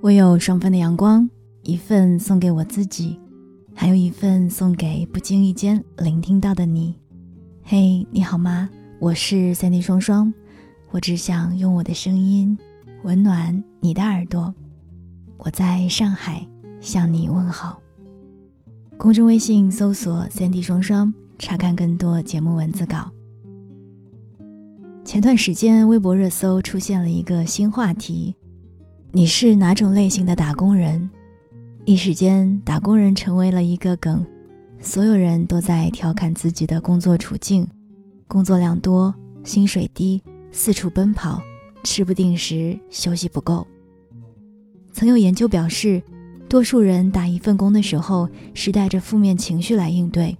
我有双份的阳光，一份送给我自己，还有一份送给不经意间聆听到的你。嘿，你好吗？我是三 D 双双，我只想用我的声音温暖你的耳朵。我在上海向你问好。公众微信搜索“三 D 双双”，查看更多节目文字稿。前段时间，微博热搜出现了一个新话题。你是哪种类型的打工人？一时间，打工人成为了一个梗，所有人都在调侃自己的工作处境：工作量多，薪水低，四处奔跑，吃不定时，休息不够。曾有研究表示，多数人打一份工的时候是带着负面情绪来应对，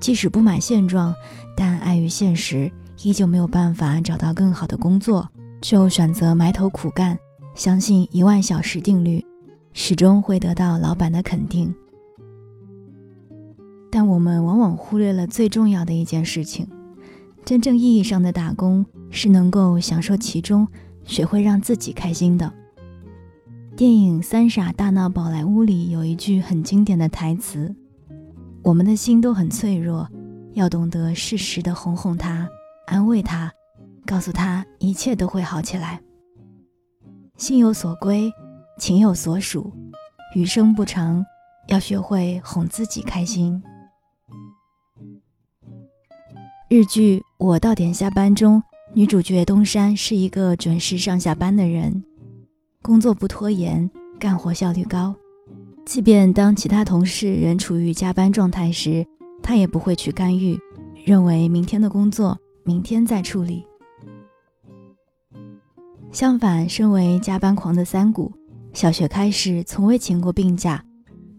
即使不满现状，但碍于现实，依旧没有办法找到更好的工作，就选择埋头苦干。相信一万小时定律，始终会得到老板的肯定。但我们往往忽略了最重要的一件事情：真正意义上的打工是能够享受其中，学会让自己开心的。电影《三傻大闹宝莱坞》里有一句很经典的台词：“我们的心都很脆弱，要懂得适时的哄哄他，安慰他，告诉他一切都会好起来。”心有所归，情有所属，余生不长，要学会哄自己开心。日剧《我到点下班》中，女主角东山是一个准时上下班的人，工作不拖延，干活效率高。即便当其他同事仍处于加班状态时，她也不会去干预，认为明天的工作明天再处理。相反，身为加班狂的三谷，小学开始从未请过病假，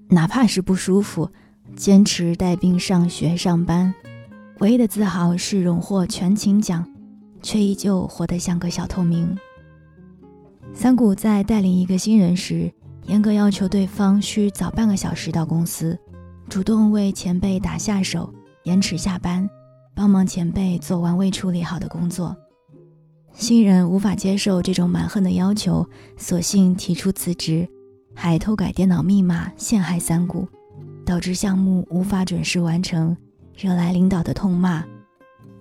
哪怕是不舒服，坚持带病上学上班。唯一的自豪是荣获全勤奖，却依旧活得像个小透明。三谷在带领一个新人时，严格要求对方需早半个小时到公司，主动为前辈打下手，延迟下班，帮忙前辈做完未处理好的工作。新人无法接受这种蛮横的要求，索性提出辞职，还偷改电脑密码陷害三谷，导致项目无法准时完成，惹来领导的痛骂，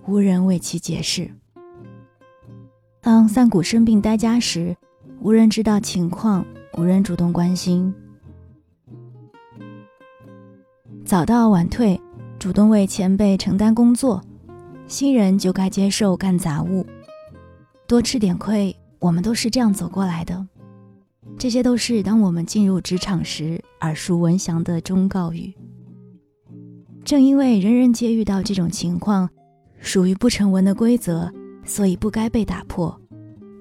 无人为其解释。当三谷生病待家时，无人知道情况，无人主动关心。早到晚退，主动为前辈承担工作，新人就该接受干杂物。多吃点亏，我们都是这样走过来的。这些都是当我们进入职场时耳熟闻详的忠告语。正因为人人皆遇到这种情况，属于不成文的规则，所以不该被打破。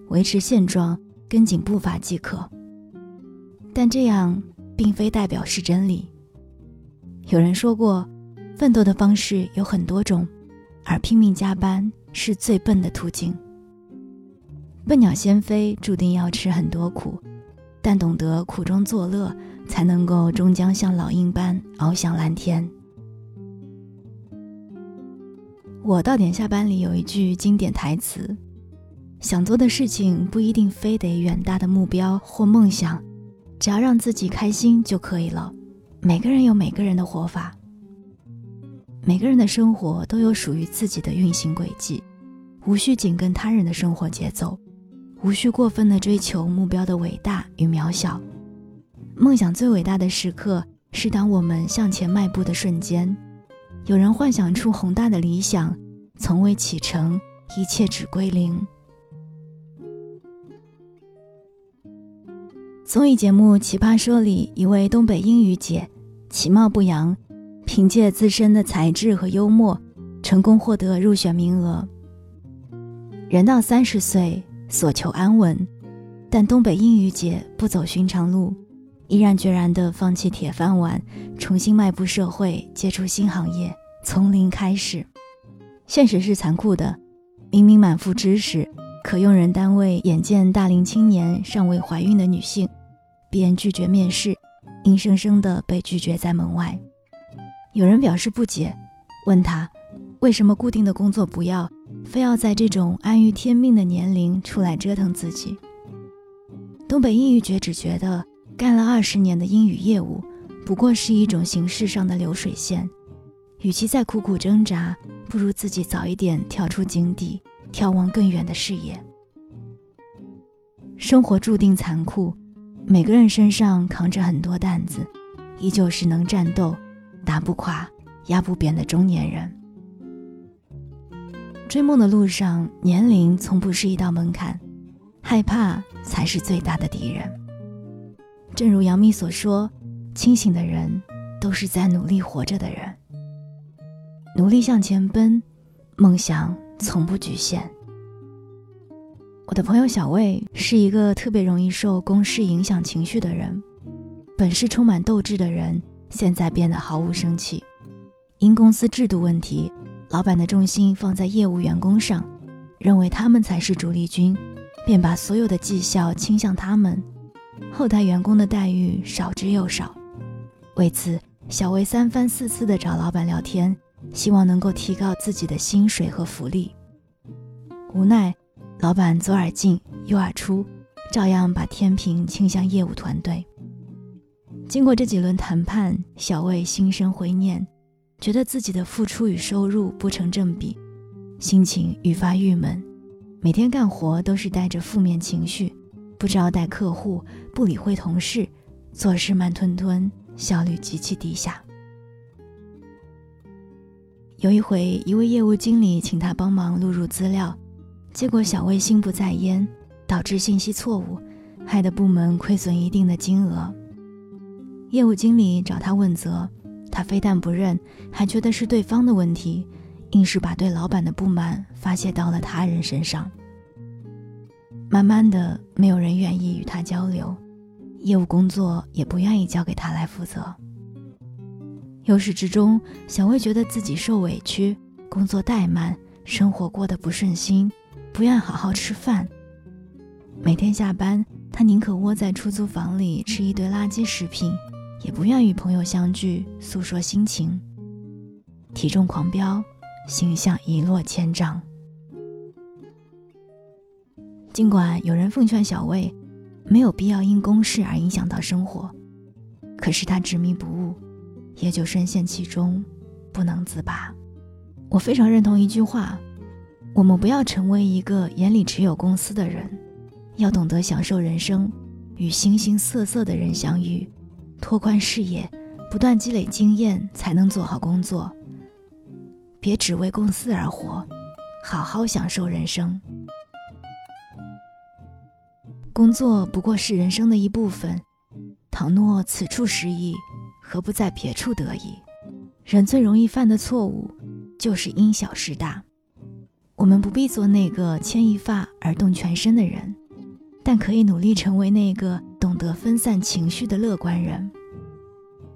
维持现状，跟紧步伐即可。但这样并非代表是真理。有人说过，奋斗的方式有很多种，而拼命加班是最笨的途径。笨鸟先飞，注定要吃很多苦，但懂得苦中作乐，才能够终将像老鹰般翱翔蓝天。我到点下班里有一句经典台词：想做的事情不一定非得远大的目标或梦想，只要让自己开心就可以了。每个人有每个人的活法，每个人的生活都有属于自己的运行轨迹，无需紧跟他人的生活节奏。无需过分的追求目标的伟大与渺小，梦想最伟大的时刻是当我们向前迈步的瞬间。有人幻想出宏大的理想，从未启程，一切只归零。综艺节目《奇葩说》里，一位东北英语姐，其貌不扬，凭借自身的才智和幽默，成功获得入选名额。人到三十岁。所求安稳，但东北英语姐不走寻常路，毅然决然地放弃铁饭碗，重新迈步社会，接触新行业，从零开始。现实是残酷的，明明满腹知识，可用人单位眼见大龄青年尚未怀孕的女性，便拒绝面试，硬生生地被拒绝在门外。有人表示不解，问他为什么固定的工作不要？非要在这种安于天命的年龄出来折腾自己，东北英语角只觉得干了二十年的英语业务，不过是一种形式上的流水线，与其再苦苦挣扎，不如自己早一点跳出井底，眺望更远的视野。生活注定残酷，每个人身上扛着很多担子，依旧是能战斗、打不垮、压不扁的中年人。追梦的路上，年龄从不是一道门槛，害怕才是最大的敌人。正如杨幂所说：“清醒的人都是在努力活着的人，努力向前奔，梦想从不局限。”我的朋友小魏是一个特别容易受公事影响情绪的人，本是充满斗志的人，现在变得毫无生气，因公司制度问题。老板的重心放在业务员工上，认为他们才是主力军，便把所有的绩效倾向他们，后台员工的待遇少之又少。为此，小魏三番四次的找老板聊天，希望能够提高自己的薪水和福利。无奈，老板左耳进右耳出，照样把天平倾向业务团队。经过这几轮谈判，小魏心生悔念。觉得自己的付出与收入不成正比，心情愈发郁闷，每天干活都是带着负面情绪，不招待客户，不理会同事，做事慢吞吞，效率极其低下。有一回，一位业务经理请他帮忙录入资料，结果小魏心不在焉，导致信息错误，害得部门亏损一定的金额。业务经理找他问责。他非但不认，还觉得是对方的问题，硬是把对老板的不满发泄到了他人身上。慢慢的，没有人愿意与他交流，业务工作也不愿意交给他来负责。由始至终，小魏觉得自己受委屈，工作怠慢，生活过得不顺心，不愿好好吃饭。每天下班，他宁可窝在出租房里吃一堆垃圾食品。也不愿与朋友相聚诉说心情，体重狂飙，形象一落千丈。尽管有人奉劝小魏，没有必要因公事而影响到生活，可是他执迷不悟，也就深陷其中，不能自拔。我非常认同一句话：我们不要成为一个眼里只有公司的人，要懂得享受人生，与形形色色的人相遇。拓宽视野，不断积累经验，才能做好工作。别只为公司而活，好好享受人生。工作不过是人生的一部分，倘若此处失意，何不在别处得意？人最容易犯的错误，就是因小失大。我们不必做那个牵一发而动全身的人。但可以努力成为那个懂得分散情绪的乐观人。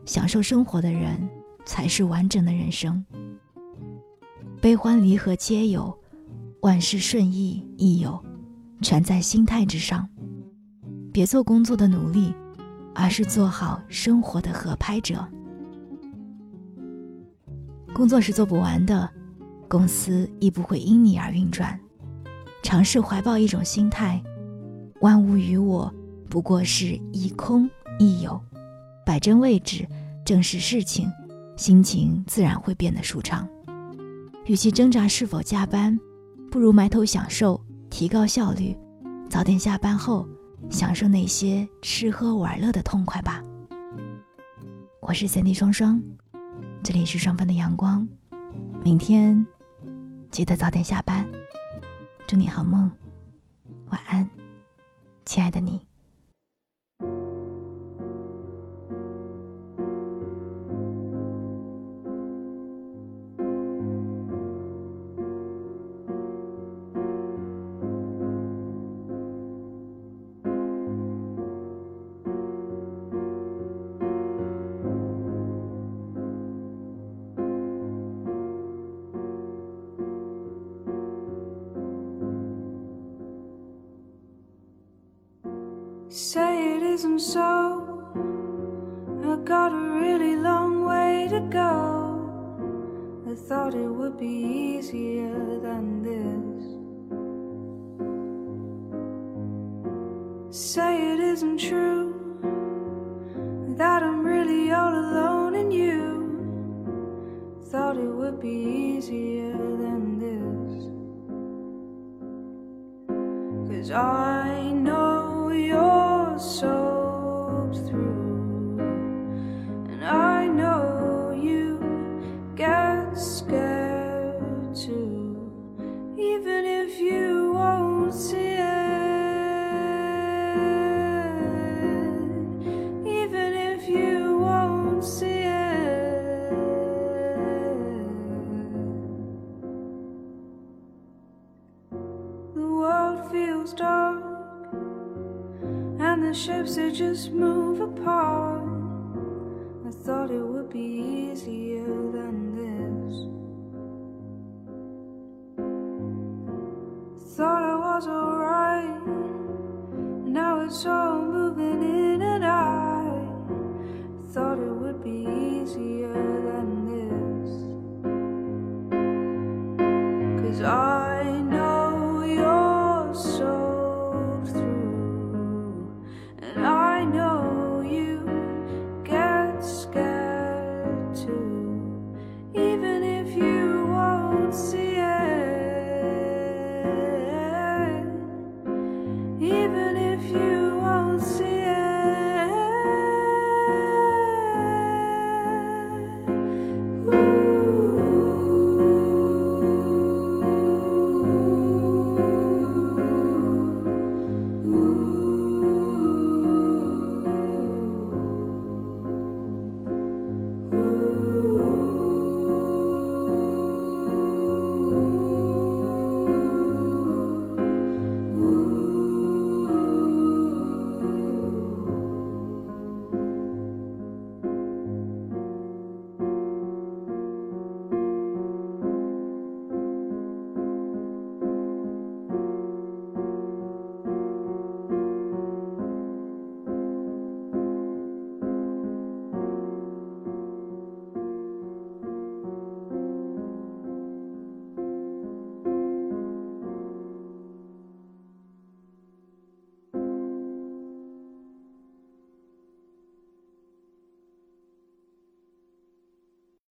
享受生活的人，才是完整的人生。悲欢离合皆有，万事顺意亦有，全在心态之上。别做工作的奴隶，而是做好生活的合拍者。工作是做不完的，公司亦不会因你而运转。尝试怀抱一种心态。万物与我不过是一空一有，摆正位置，正视事情，心情自然会变得舒畅。与其挣扎是否加班，不如埋头享受，提高效率，早点下班后享受那些吃喝玩乐的痛快吧。我是三 D 双双，这里是双份的阳光。明天记得早点下班，祝你好梦，晚安。亲爱的你。So. I got a really long way to go. I thought it would be easier than this. say it isn't true that I'm really all alone in you thought it would be easier than this. Cause I know feels dark, and the ships they just move apart. I thought it would be easier than this. Thought I was alright. Now it's all